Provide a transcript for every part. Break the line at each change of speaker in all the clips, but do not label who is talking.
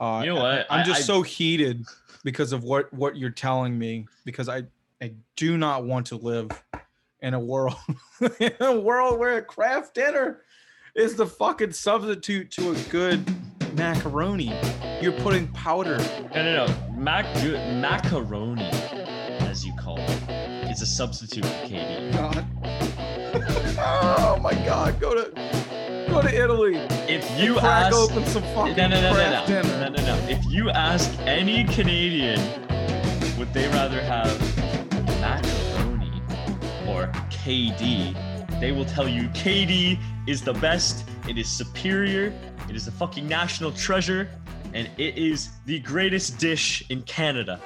Uh,
You know what?
I, am just
I-
so heated because of what what you're telling me because I I do not want to live in a world in a world where a Kraft dinner is the fucking substitute to a good macaroni. You're putting powder.
No, no, no. Mac- macaroni, as you call it, is a substitute for KD.
God. oh my God! Go to go to Italy.
If you
crack
ask,
open some fucking
no, no, no, no, no,
dinner.
no, no, no. If you ask any Canadian, would they rather have macaroni or KD? They will tell you KD is the best. It is superior. It is a fucking national treasure, and it is the greatest dish in Canada.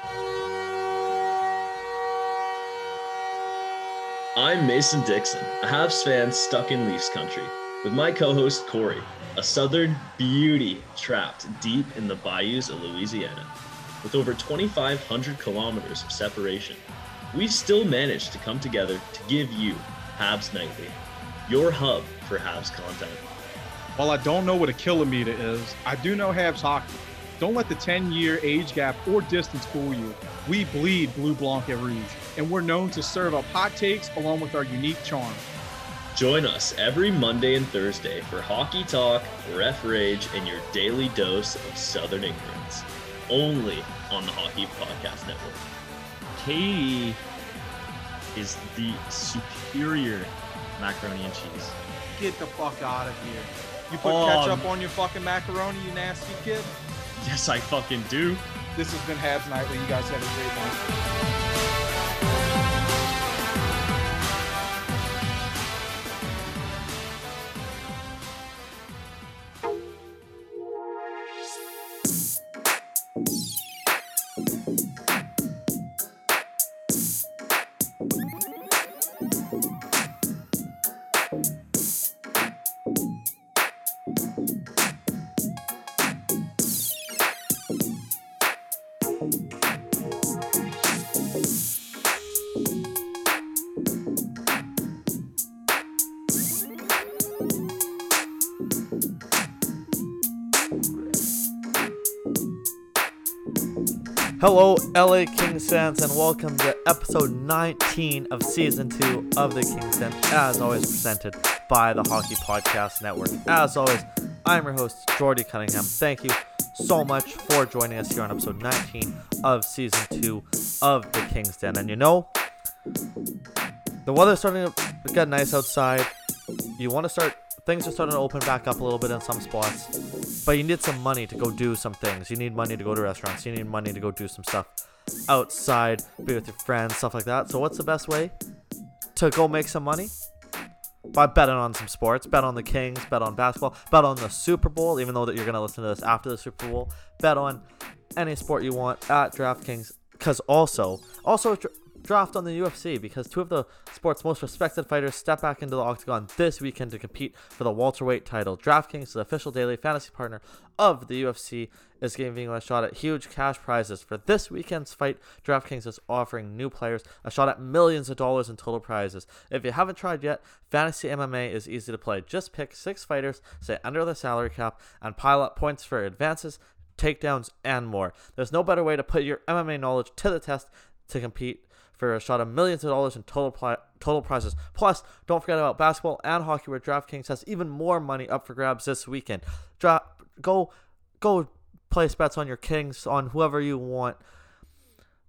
I'm Mason Dixon, a Habs fan stuck in Leafs country, with my co-host Corey, a southern beauty trapped deep in the bayous of Louisiana. With over 2,500 kilometers of separation, we still managed to come together to give you Habs Nightly, your hub for Habs content.
While I don't know what a kilometer is, I do know Habs hockey. Don't let the 10 year age gap or distance fool you. We bleed Blue Blanc et Rouge, and we're known to serve up hot takes along with our unique charm.
Join us every Monday and Thursday for hockey talk, ref rage, and your daily dose of Southern ignorance. Only on the Hockey Podcast Network. KD is the superior macaroni and cheese.
Get the fuck out of here. You put
Um,
ketchup on your fucking macaroni, you nasty kid.
Yes, I fucking do.
This has been Habs Nightly. You guys have a great night.
Hello, LA Kings fans, and welcome to episode 19 of season 2 of the Kings Den, as always presented by the Hockey Podcast Network. As always, I'm your host, Jordy Cunningham. Thank you so much for joining us here on episode 19 of season 2 of the Kings Den. And you know, the weather's starting to get nice outside. You want to start, things are starting to open back up a little bit in some spots. But you need some money to go do some things. You need money to go to restaurants. You need money to go do some stuff outside, be with your friends, stuff like that. So what's the best way to go make some money? By betting on some sports. Bet on the Kings, bet on basketball, bet on the Super Bowl, even though that you're going to listen to this after the Super Bowl. Bet on any sport you want at DraftKings. Because also, also draft on the UFC because two of the sport's most respected fighters step back into the octagon this weekend to compete for the welterweight title. DraftKings, the official daily fantasy partner of the UFC, is giving a shot at huge cash prizes. For this weekend's fight, DraftKings is offering new players a shot at millions of dollars in total prizes. If you haven't tried yet, Fantasy MMA is easy to play. Just pick six fighters, stay under the salary cap, and pile up points for advances, takedowns, and more. There's no better way to put your MMA knowledge to the test to compete for a shot of millions of dollars in total pri- total prizes. Plus, don't forget about basketball and hockey, where DraftKings has even more money up for grabs this weekend. Dra- go, go, place bets on your Kings on whoever you want.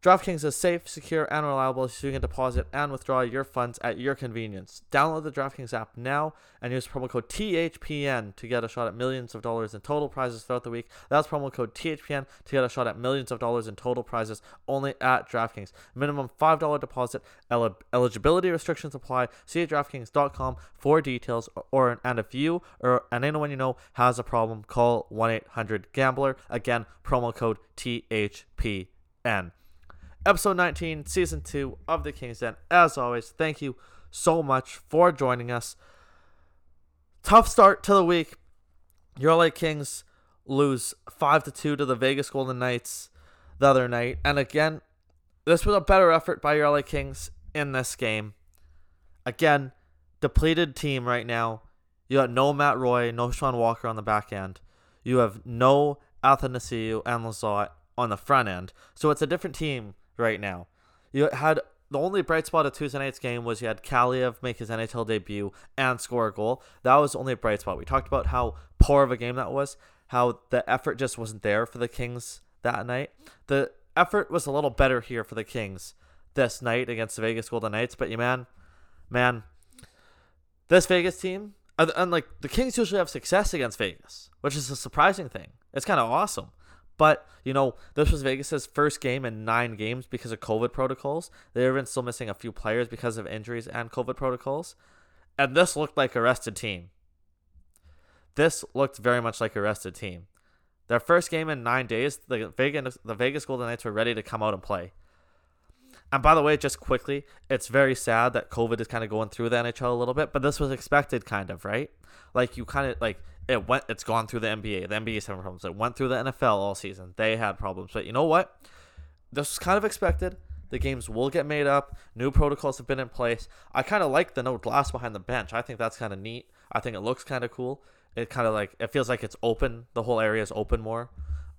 DraftKings is safe, secure, and reliable, so you can deposit and withdraw your funds at your convenience. Download the DraftKings app now and use promo code THPN to get a shot at millions of dollars in total prizes throughout the week. That's promo code THPN to get a shot at millions of dollars in total prizes only at DraftKings. Minimum $5 deposit. Eli- eligibility restrictions apply. See DraftKings.com for details. Or and if you or and anyone you know has a problem, call 1-800-GAMBLER. Again, promo code THPN episode 19, season 2 of the King's Den. As always, thank you so much for joining us. Tough start to the week. Your LA Kings lose 5 to 2 to the Vegas Golden Knights the other night. And again, this was a better effort by your LA Kings in this game. Again, depleted team right now. You got no Matt Roy, no Sean Walker on the back end. You have no Athanasiou and Lizotte on the front end. So it's a different team right now. You had the only bright spot of Tuesday night's game was you had Kaliyev make his NHL debut and score a goal. That was only a bright spot. We talked about how poor of a game that was, how the effort just wasn't there for the Kings that night. The effort was a little better here for the Kings this night against the Vegas Golden Knights, but you man, man, this Vegas team, and like the Kings usually have success against Vegas, which is a surprising thing. It's kind of awesome. But, you know, this was Vegas's first game in nine games because of COVID protocols. They've been still missing a few players because of injuries and COVID protocols. And this looked like a rested team. This looked very much like a rested team. Their first game in nine days, the Vegas, the Vegas Golden Knights were ready to come out and play. And by the way, just quickly, it's very sad that COVID is kind of going through the NHL a little bit, but this was expected, kind of, right? Like you kind of like it went. It's gone through the NBA. The NBA's having problems. It went through the NFL all season. They had problems, but you know what? This was kind of expected. The games will get made up. New protocols have been in place. I kind of like the no glass behind the bench. I think that's kind of neat. I think it looks kind of cool. It kind of like it feels like it's open. The whole area is open more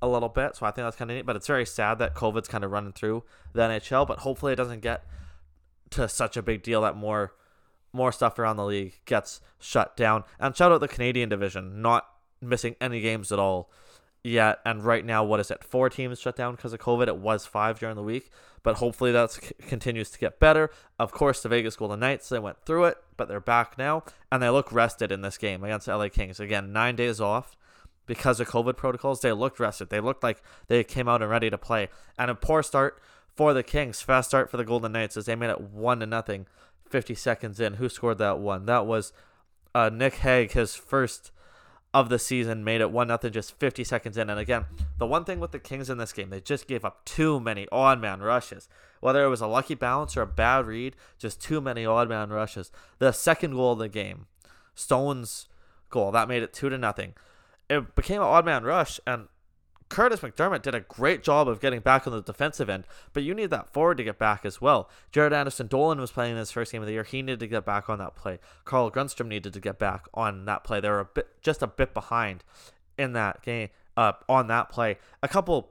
a little bit. So I think that's kind of neat. But it's very sad that COVID's kind of running through the NHL. But hopefully it doesn't get to such a big deal that more more stuff around the league gets shut down. And shout out the Canadian division, not missing any games at all yet. And right now, what is it? Four teams shut down because of COVID. It was five during the week, but hopefully that c- continues to get better. Of course, the Vegas Golden Knights, they went through it, but they're back now, and they look rested in this game against LA Kings. Again, nine days off because of COVID protocols. They looked rested. They looked like they came out and ready to play. And a poor start for the Kings, fast start for the Golden Knights as they made it one to nothing 50 seconds in. Who scored that one? That was uh, Nick Hague, his first of the season, made it 1 nothing just 50 seconds in. And again, the one thing with the Kings in this game, they just gave up too many odd man rushes. Whether it was a lucky bounce or a bad read, just too many odd man rushes. The second goal of the game, Stone's goal, that made it 2 to nothing. It became an odd man rush, and Kurtis MacDermid did a great job of getting back on the defensive end, but you need that forward to get back as well. Jaret Anderson Dolan was playing his first game of the year. He needed to get back on that play. Carl Grundstrom needed to get back on that play. They were a bit just a bit behind in that game uh, on that play. A couple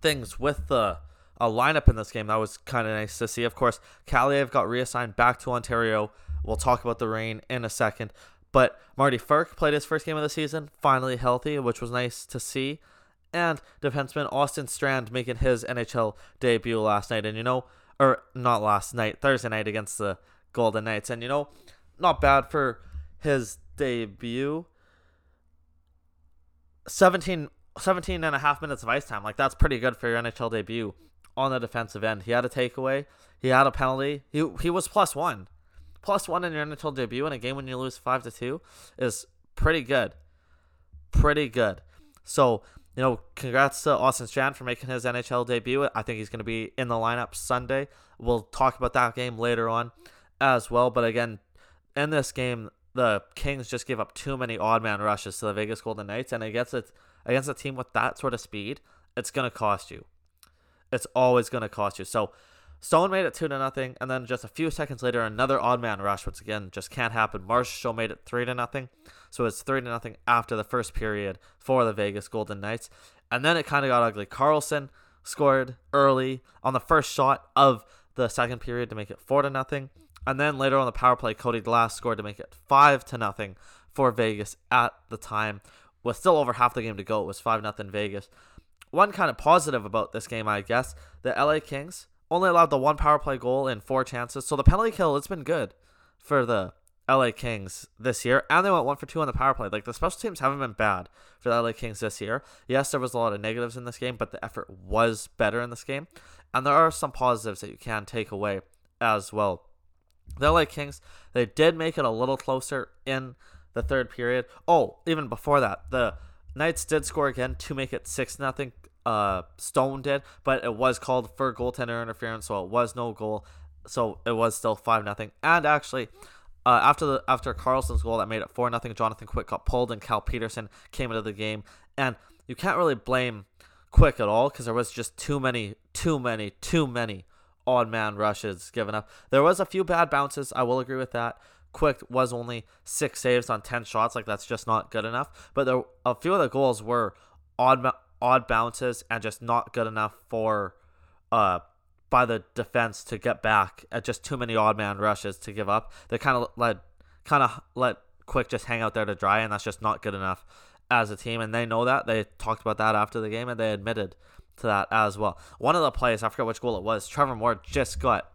things with the a lineup in this game that was kind of nice to see. Of course, Kaliyev got reassigned back to Ontario. We'll talk about the Reign in a second. But Marty Frk played his first game of the season, finally healthy, which was nice to see and defenseman Austin Strand making his NHL debut last night. And you know, or not last night, Thursday night against the Golden Knights. And you know, not bad for his debut. 17, 17 and a half minutes of ice time. Like, that's pretty good for your NHL debut on the defensive end. He had a takeaway, he had a penalty. He, he was plus one. Plus one in your NHL debut in a game when you lose 5 to 2 is pretty good. Pretty good. So you know, congrats to Austin Strand for making his NHL debut. I think he's going to be in the lineup Sunday. We'll talk about that game later on as well. But again, in this game, the Kings just gave up too many odd man rushes to the Vegas Golden Knights, and against it against a team with that sort of speed, it's going to cost you. It's always going to cost you. So Stone made it two to nothing, and then just a few seconds later, another odd man rush, which again just can't happen. Marshall made it three to nothing, so it's three to nothing after the first period for the Vegas Golden Knights, and then it kind of got ugly. Karlsson scored early on the first shot of the second period to make it four to nothing, and then later on the power play, Cody Glass scored to make it five to nothing for Vegas at the time. With still over half the game to go, it was five nothing Vegas. One kind of positive about this game, I guess, the LA Kings only allowed the one power play goal in four chances. So the penalty kill, it's been good for the LA Kings this year. And they went one for two on the power play. Like the special teams haven't been bad for the LA Kings this year. Yes, there was a lot of negatives in this game, but the effort was better in this game. And there are some positives that you can take away as well. The LA Kings, they did make it a little closer in the third period. Oh, even before that, the Knights did score again to make it 6 nothing uh, Stone did, but it was called for goaltender interference, so it was no goal. So it was still five nothing. And actually, uh, after the after Karlsson's goal that made it four nothing, Jonathan Quick got pulled, and Cal Petersen came into the game. And you can't really blame Quick at all because there was just too many, too many, too many odd man rushes given up. There was a few bad bounces. I will agree with that. Quick was only six saves on ten shots. Like that's just not good enough. But there, a few of the goals were odd odd bounces and just not good enough for uh by the defense to get back at just too many odd man rushes to give up. They kind of let kind of let Quick just hang out there to dry, and that's just not good enough as a team. And they know that. They talked about that after the game, and they admitted to that as well. One of the plays, I forget which goal it was. Trevor Moore just got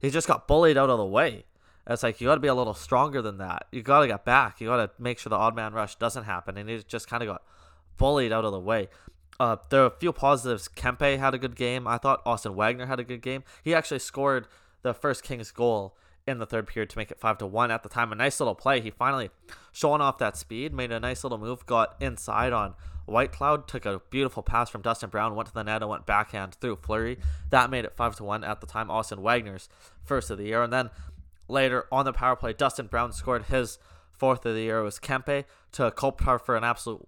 he just got bullied out of the way. It's like you got to be a little stronger than that. You got to get back. You got to make sure the odd man rush doesn't happen, and he just kind of got bullied out of the way. Uh, there are a few positives. Kempe had a good game. I thought Austin Wagner had a good game. He actually scored the first Kings goal in the third period to make it five to one at the time. A nice little play. He finally showing off that speed, made a nice little move, got inside on Whitecloud, took a beautiful pass from Dustin Brown, went to the net and went backhand through Fleury. That made it five to one at the time. Austin Wagner's first of the year, and then later on the power play, Dustin Brown scored his fourth of the year. It was Kempe to Kopitar for an absolute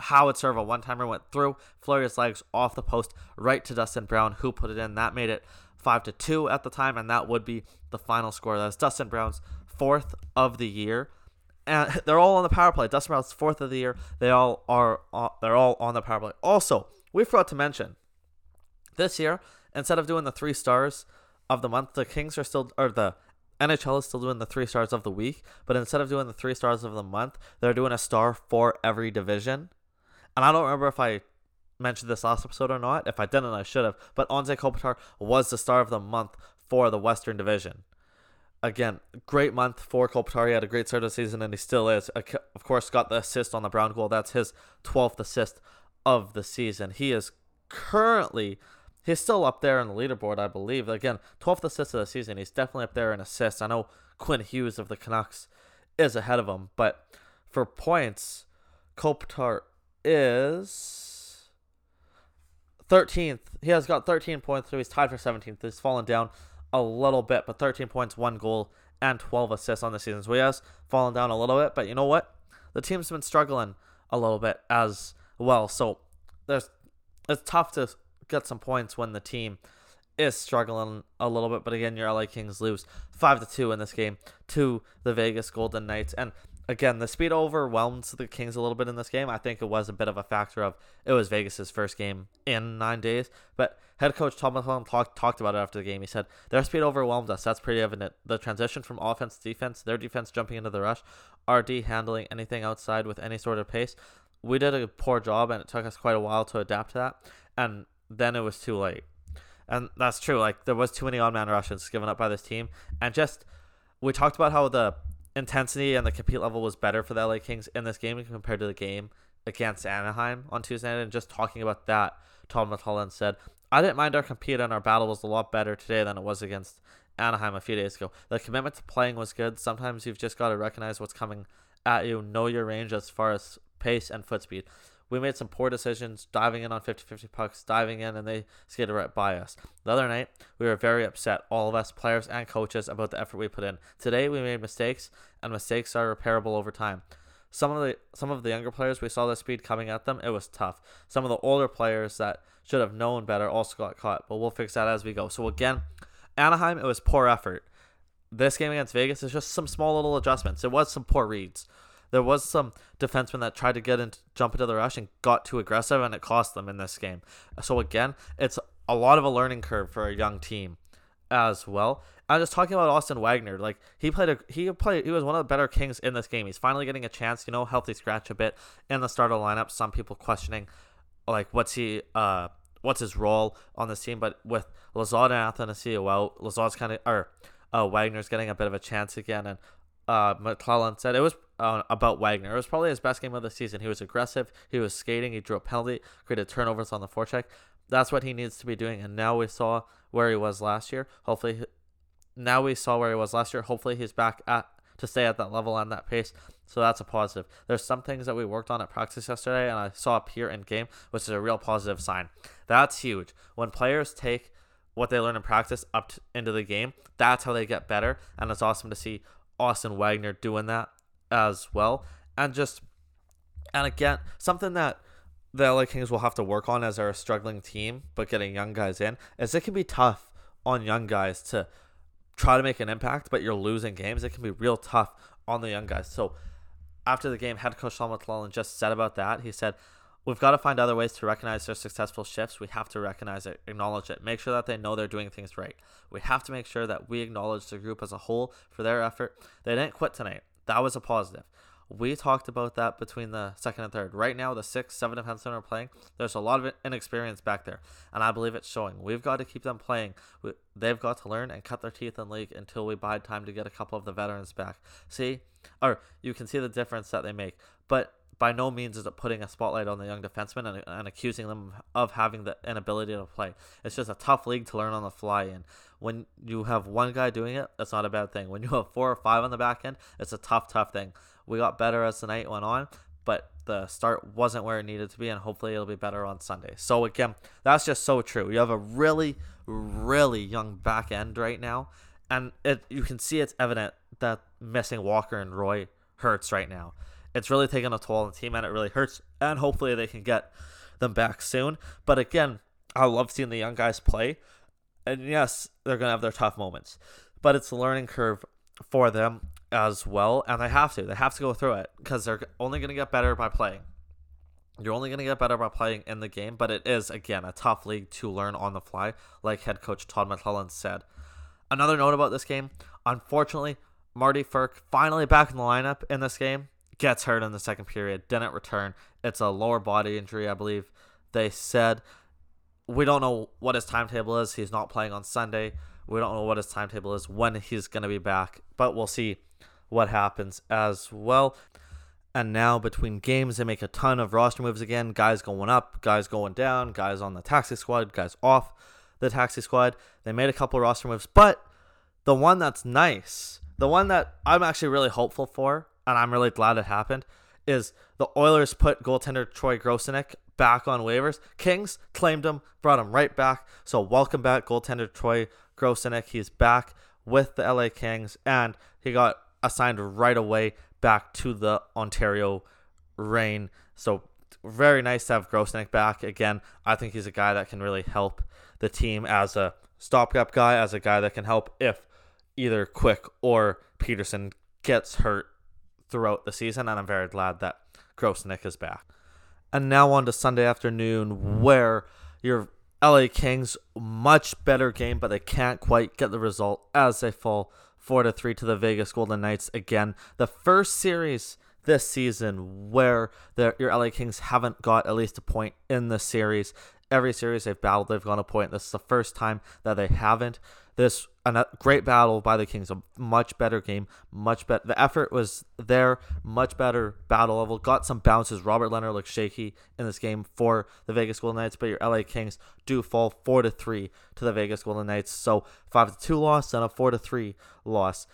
howitzer of a one timer went through Fleury's legs off the post right to Dustin Brown, who put it in. That made it five to two at the time, and that would be the final score. That's Dustin Brown's fourth of the year, and they're all on the power play. Dustin Brown's fourth of the year. They all are. Uh, they're all on the power play. Also, we forgot to mention this year instead of doing the three stars of the month, the Kings are still or the NHL is still doing the three stars of the week, but instead of doing the three stars of the month, they're doing a star for every division. And I don't remember if I mentioned this last episode or not. If I didn't, I should have. But Anze Kopitar was the star of the month for the Western Division. Again, great month for Kopitar. He had a great start of the season, and he still is. Of course, got the assist on the Brown goal. That's his 12th assist of the season. He is currently he's still up there in the leaderboard, I believe. Again, 12th assist of the season. He's definitely up there in assists. I know Quinn Hughes of the Canucks is ahead of him, but for points, Kopitar is 13th. He has got 13 points, so he's tied for 17th. He's fallen down a little bit, but 13 points, one goal, and 12 assists on the season. So he has fallen down a little bit, but you know what? The team's been struggling a little bit as well. So there's it's tough to get some points when the team is struggling a little bit. But again, your LA Kings lose five to two in this game to the Vegas Golden Knights, and again, the speed overwhelmed the Kings a little bit in this game. I think it was a bit of a factor of it was Vegas's first game in nine days. But head coach Todd McLellan talked talked about it after the game. He said their speed overwhelmed us. That's pretty evident. The transition from offense to defense, their defense jumping into the rush, RD handling anything outside with any sort of pace. We did a poor job, and it took us quite a while to adapt to that. And then it was too late. And that's true. Like there was too many on man rushes given up by this team, and just we talked about how the intensity and the compete level was better for the LA Kings in this game compared to the game against Anaheim on Tuesday night. And just talking about that, Todd McLellan said, I didn't mind our compete and our battle was a lot better today than it was against Anaheim a few days ago. The commitment to playing was good. Sometimes you've just got to recognize what's coming at you, know your range as far as pace and foot speed. We made some poor decisions, diving in on 50 50 pucks, diving in, and they skated right by us. The other night, we were very upset, all of us, players and coaches, about the effort we put in. Today, we made mistakes, and mistakes are repairable over time. Some of the some of the younger players, we saw the speed coming at them. It was tough. Some of the older players that should have known better also got caught, but we'll fix that as we go. So again, Anaheim, it was poor effort. This game against Vegas is just some small little adjustments. It was some poor reads there was some defensemen that tried to get into jump into the rush and got too aggressive, and it cost them in this game. So again, it's a lot of a learning curve for a young team as well. I was talking about Austin Wagner. Like he played a he played he was one of the better Kings in this game. He's finally getting a chance, you know, healthy scratch a bit in the start of the lineup. Some people questioning like what's he uh what's his role on this team, but with Lizotte and Athanasiou well, Lizotte's kind of or uh, Wagner's getting a bit of a chance again, and uh, McLellan said it was uh, about Wagner. It was probably his best game of the season. He was aggressive. He was skating. He drew a penalty, created turnovers on the forecheck. That's what he needs to be doing. And now we saw where he was last year. Hopefully, now we saw where he was last year. Hopefully, he's back at to stay at that level and that pace. So that's a positive. There's some things that we worked on at practice yesterday, and I saw appear in game, which is a real positive sign. That's huge. When players take what they learn in practice up to, into the game, that's how they get better, and it's awesome to see Austin Wagner doing that as well. And just, and again, something that the LA Kings will have to work on as they're a struggling team, but getting young guys in, is it can be tough on young guys to try to make an impact, but you're losing games. It can be real tough on the young guys. So after the game, head coach Sean McLellan just said about that. He said, we've got to find other ways to recognize their successful shifts. We have to recognize it, acknowledge it, make sure that they know they're doing things right. We have to make sure that we acknowledge the group as a whole for their effort. They didn't quit tonight. That was a positive. We talked about that between the second and third. Right now, the six, seven defensemen are playing. There's a lot of inexperience back there, and I believe it's showing. We've got to keep them playing. They've got to learn and cut their teeth in league until we bide time to get a couple of the veterans back. See, or you can see the difference that they make. But by no means is it putting a spotlight on the young defensemen and, and accusing them of having the inability to play. It's just a tough league to learn on the fly And When you have one guy doing it, that's not a bad thing. When you have four or five on the back end, it's a tough, tough thing. We got better as the night went on, but the start wasn't where it needed to be, and hopefully it'll be better on Sunday. So again, that's just so true. You have a really, really young back end right now, and it you can see it's evident that missing Walker and Roy hurts right now it's really taken a toll on the team and it really hurts. And hopefully they can get them back soon. But again, I love seeing the young guys play. And yes, they're going to have their tough moments, but it's a learning curve for them as well. And they have to. They have to go through it because they're only going to get better by playing. You're only going to get better by playing in the game, but it is, again, a tough league to learn on the fly, like head coach Todd McLellan said. Another note about this game unfortunately, Marty Frk finally back in the lineup in this game gets hurt in the second period, didn't return. It's a lower body injury, I believe. They said we don't know what his timetable is. He's not playing on Sunday. We don't know what his timetable is when he's going to be back, but we'll see what happens as well. And now between games, they make a ton of roster moves again. Guys going up, guys going down, guys on the taxi squad, guys off the taxi squad. They made a couple roster moves, but the one that's nice, the one that I'm actually really hopeful for, and I'm really glad it happened, is the Oilers put goaltender Troy Grosenick back on waivers. Kings claimed him, brought him right back. So welcome back, goaltender Troy Grosenick. He's back with the LA Kings, and he got assigned right away back to the Ontario Reign. So very nice to have Grosenick back again. I think he's a guy that can really help the team as a stopgap guy, as a guy that can help if either Quick or Petersen gets hurt throughout the season, and I'm very glad that Grosenick is back. And now on to Sunday afternoon, where your LA Kings much better game, but they can't quite get the result as they fall four to three to the Vegas Golden Knights again. The first series this season where the, your LA Kings haven't got at least a point in the series. Every series they've battled, they've gone a point. This is the first time that they haven't. This a great battle by the Kings, a much better game, much better. The effort was there, much better battle level. Got some bounces. Robert Leonard looked shaky in this game for the Vegas Golden Knights, but your LA Kings do fall four to three to the Vegas Golden Knights. So five to two loss and a four to three loss.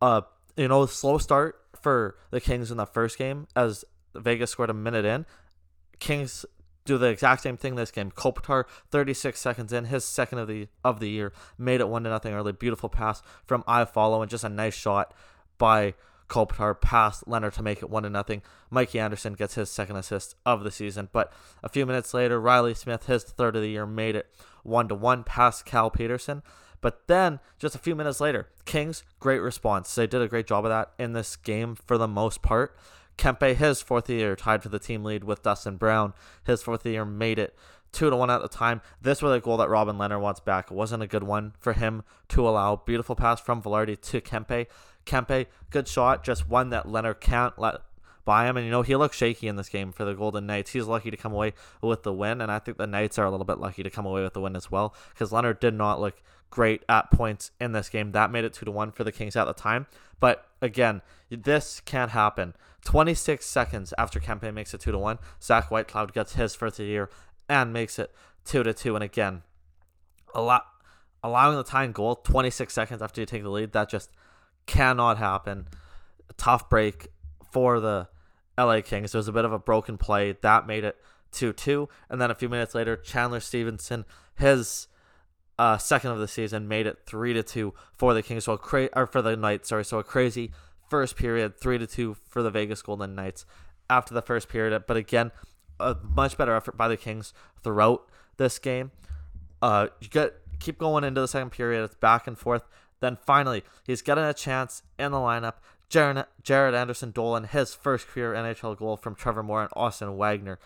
Uh, you know, slow start for the Kings in the first game as Vegas scored a minute in. Kings do the exact same thing this game. Kopitar, 36 seconds in, his second of the of the year, made it one to nothing early. Beautiful pass from Iafallo and just a nice shot by Kopitar past Leonard to make it one to nothing. Mikey Anderson gets his second assist of the season, but a few minutes later, Reilly Smith, his third of the year, made it one to one past Cal Petersen. But then, just a few minutes later, Kings, great response. They did a great job of that in this game for the most part. Kempe, his fourth year, tied for the team lead with Dustin Brown. His fourth year made it two to one at the time. This was a goal that Robin Leonard wants back. It wasn't a good one for him to allow. Beautiful pass from Vilardi to Kempe. Kempe, good shot, just one that Leonard can't let by him. And you know, he looks shaky in this game for the Golden Knights. He's lucky to come away with the win, and I think the Knights are a little bit lucky to come away with the win as well because Leonard did not look great at points in this game. That made it two to one for the Kings at the time. But again, this can't happen. 26 seconds after Kempe makes it two to one, Zach Whitecloud gets his first of the year and makes it two to two. And again, a lot allowing the tying goal 26 seconds after you take the lead, that just cannot happen. A tough break for the LA Kings. There was a bit of a broken play that made it 2 2. And then a few minutes later, Chandler Stephenson, his uh, second of the season, made it 3 to 2 for the Kings. So cra- or for the Knights, sorry. So a crazy first period, 3 to 2 for the Vegas Golden Knights after the first period. But again, a much better effort by the Kings throughout this game. Uh, you get keep going into the second period. It's back and forth. Then finally, he's getting a chance in the lineup. Jaret, Anderson Dolan, his first career NHL goal from Trevor Moore and Austin Wagner.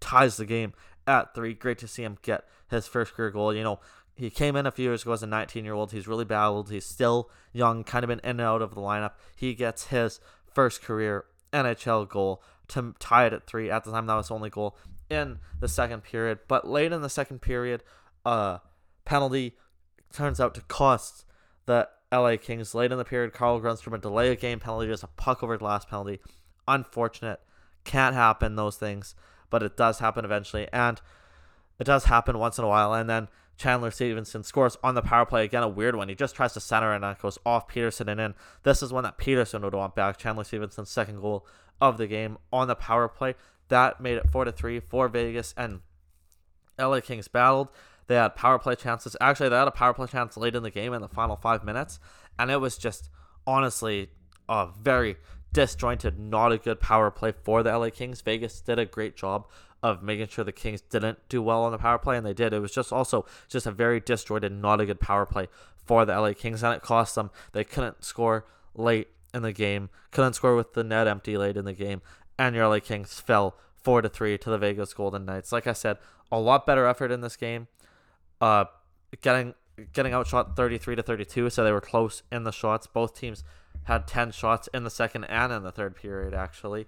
ties the game at three. Great to see him get his first career goal. You know, he came in a few years ago as a 19 year old. He's really battled. He's still young, kind of been in and out of the lineup. He gets his first career NHL goal to tie it at three. At the time, that was the only goal in the second period. But late in the second period, uh, penalty turns out to cost the LA Kings. Late in the period, Carl Grundstrom a delay of game penalty, just a puck over glass penalty. Unfortunate. Can't happen, those things. But it does happen eventually. And it does happen once in a while. And then Chandler Stephenson scores on the power play. Again, a weird one. He just tries to center and it goes off Petersen and in. This is one that Petersen would want back. Chandler Stephenson's second goal of the game on the power play. That made it 4 to 3 for Vegas. And LA Kings battled. They had power play chances. Actually, they had a power play chance late in the game in the final five minutes. And it was just honestly a very disjointed, not a good power play for the LA Kings. Vegas did a great job of making sure the Kings didn't do well on the power play, and they did. It was just also just a very disjointed, not a good power play for the LA Kings, and it cost them. They couldn't score late in the game, couldn't score with the net empty late in the game, and your LA Kings fell four to three to the Vegas Golden Knights. Like I said, a lot better effort in this game. Uh, getting getting outshot 33 to 32, so they were close in the shots. Both teams had 10 shots in the second and in the third period, actually.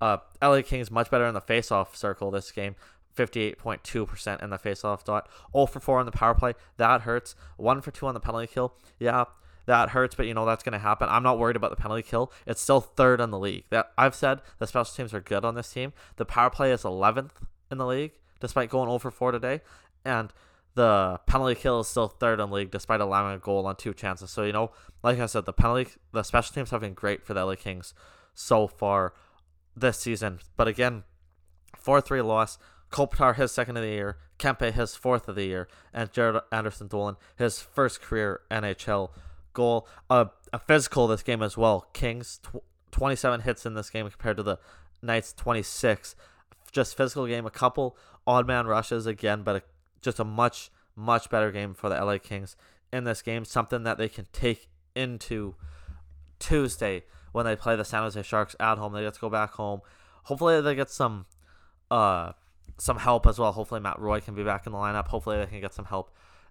Uh, LA Kings much better in the face-off circle this game. 58.2% in the face-off dot. 0 for 4 on the power play. That hurts. 1 for 2 on the penalty kill. Yeah, that hurts, but you know that's going to happen. I'm not worried about the penalty kill. It's still third in the league. That I've said the special teams are good on this team. The power play is 11th in the league despite going 0 for 4 today, and the penalty kill is still third in league despite allowing a goal on two chances. So you know, like I said, the penalty, the special teams have been great for the LA Kings so far this season. But again, 4 3 loss. Kopitar, his second of the year. Kempe, his fourth of the year. And Jaret Anderson Dolan, his first career NHL goal. A physical this game as well. Kings, tw- 27 hits in this game compared to the Knights, 26. Just physical game. A couple odd man rushes again, but a, just a much, much better game for the LA Kings in this game. Something that they can take into Tuesday when they play the San Jose Sharks at home. They get to go back home. Hopefully they get some uh some help as well. Hopefully Matt Roy can be back in the lineup. Hopefully they can get some help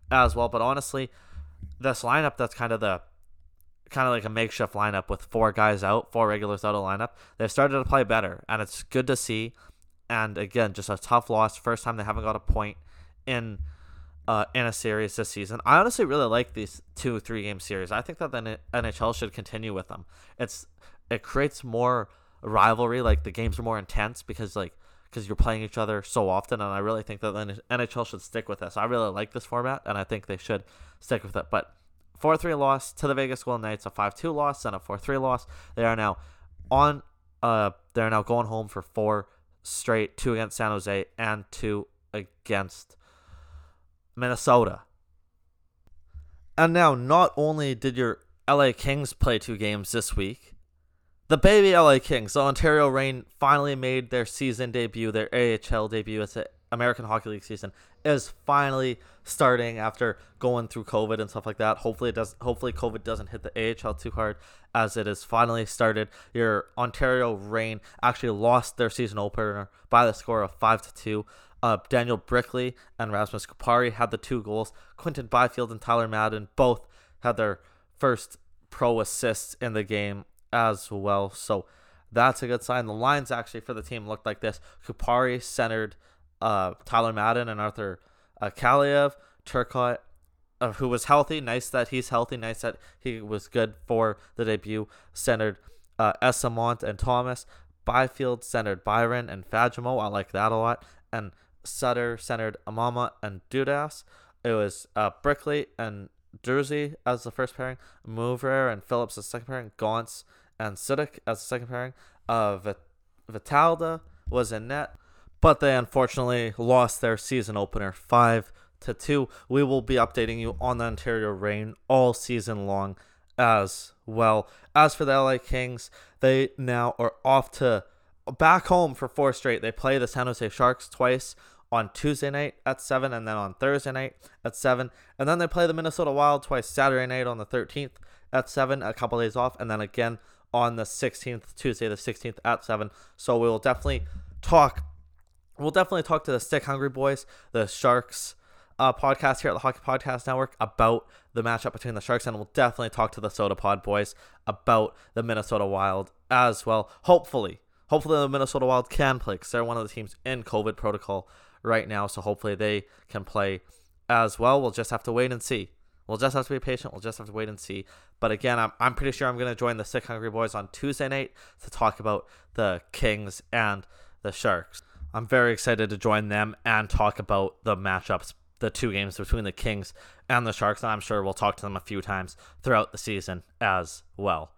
as well. But honestly, this lineup that's kind of the kind of like a makeshift lineup with four guys out, four regulars out of lineup. They've started to play better, and it's good to see. And again, just a tough loss. First time they haven't got a point in uh, in a series this season. I honestly really like these two three game series. I think that the NHL should continue with them. It's it creates more rivalry. Like the games are more intense because like because you're playing each other so often. And I really think that the NHL should stick with this. I really like this format, and I think they should stick with it. But four three loss to the Vegas Golden Knights, a five two loss, and a four three loss. They are now on. Uh, they're now going home for four straight, two against San Jose and two against Minnesota. And now, not only did your LA Kings play two games this week, the baby LA Kings, the Ontario Reign, finally made their season debut, their AHL debut. It's an American Hockey League season is finally starting after going through COVID and stuff like that. Hopefully it does. Hopefully COVID doesn't hit the AHL too hard as it is finally started. Your Ontario Reign actually lost their season opener by the score of five to two. Uh, Daniel Brickley and Rasmus Kupari had the two goals. Quinton Byfield and Tyler Madden both had their first pro assists in the game as well. So that's a good sign. The lines actually for the team looked like this: Kupari centered uh, Tyler Madden and Arthur uh, Kaliyev, Turcotte, uh, who was healthy. Nice that he's healthy. Nice that he was good for the debut. Centered uh, Eyssimont and Thomas. Byfield centered Byron and Fagemo. I like that a lot. And Sutter centered Amama and Dudas. It was uh, Brickley and Durzi as the first pairing. Mover and Phillips as the second pairing. Gaunce and Sudik as the second pairing. Uh, Villalta was in net but they unfortunately lost their season opener 5 to 2. We will be updating you on the Ontario Reign all season long as well. As for the LA Kings, they now are off to back home for four straight. They play the San Jose Sharks twice on Tuesday night at 7 and then on Thursday night at 7. And then they play the Minnesota Wild twice Saturday night on the 13th at 7, a couple days off, and then again on the 16th, Tuesday the 16th at 7. So we will definitely talk We'll definitely talk to the Stick Hungry Boys, the Sharks uh, podcast here at the Hockey Podcast Network about the matchup between the Sharks, and we'll definitely talk to the Soda Pod Boys about the Minnesota Wild as well. Hopefully, hopefully the Minnesota Wild can play because they're one of the teams in COVID protocol right now, so hopefully they can play as well. We'll just have to wait and see. We'll just have to be patient. We'll just have to wait and see. But again, I'm, I'm pretty sure I'm going to join the Sick Hungry Boys on Tuesday night to talk about the Kings and the Sharks. I'm very excited to join them and talk about the matchups, the two games between the Kings and the Sharks. And I'm sure we'll talk to them a few times throughout the season as well.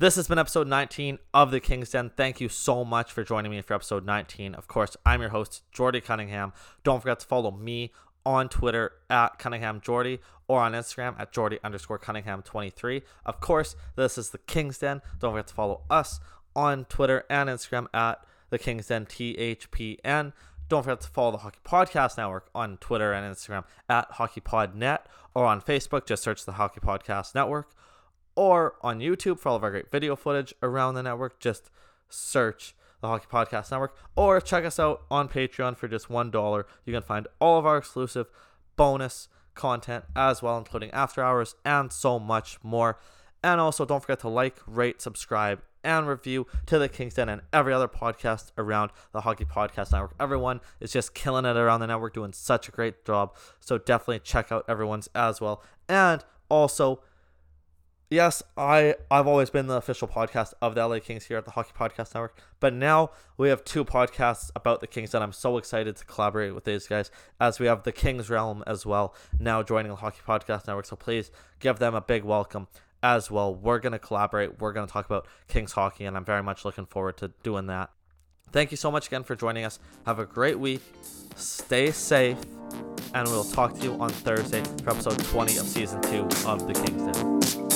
This has been episode 19 of the King's Den. Thank you so much for joining me for episode 19. Of course, I'm your host, Jordy Cunningham. Don't forget to follow me on Twitter at Cunningham Jordy or on Instagram at Jordy underscore Cunningham 23. Of course, this is the King's Den. Don't forget to follow us on Twitter and Instagram at the King's Den THPN. Don't forget to follow the Hockey Podcast Network on Twitter and Instagram at HockeyPodNet or on Facebook. Just search the Hockey Podcast Network or on YouTube for all of our great video footage around the network. Just search the Hockey Podcast Network, or check us out on Patreon for just $1. You can find all of our exclusive bonus content as well, including after hours and so much more. And also, don't forget to like, rate, subscribe, and review to the Kings Den and every other podcast around the Hockey Podcast Network. Everyone is just killing it around the network, doing such a great job. So definitely check out everyone's as well. And also, yes, I I've always been the official podcast of the LA Kings here at the Hockey Podcast Network, but now we have two podcasts about the Kings, and I'm so excited to collaborate with these guys as we have the Kings Realm as well now joining the Hockey Podcast Network. So please give them a big welcome as well. We're gonna collaborate. We're gonna talk about Kings hockey, and I'm very much looking forward to doing that. Thank you so much again for joining us. Have a great week. Stay safe. And we'll talk to you on Thursday for episode 20 of season two of The King's.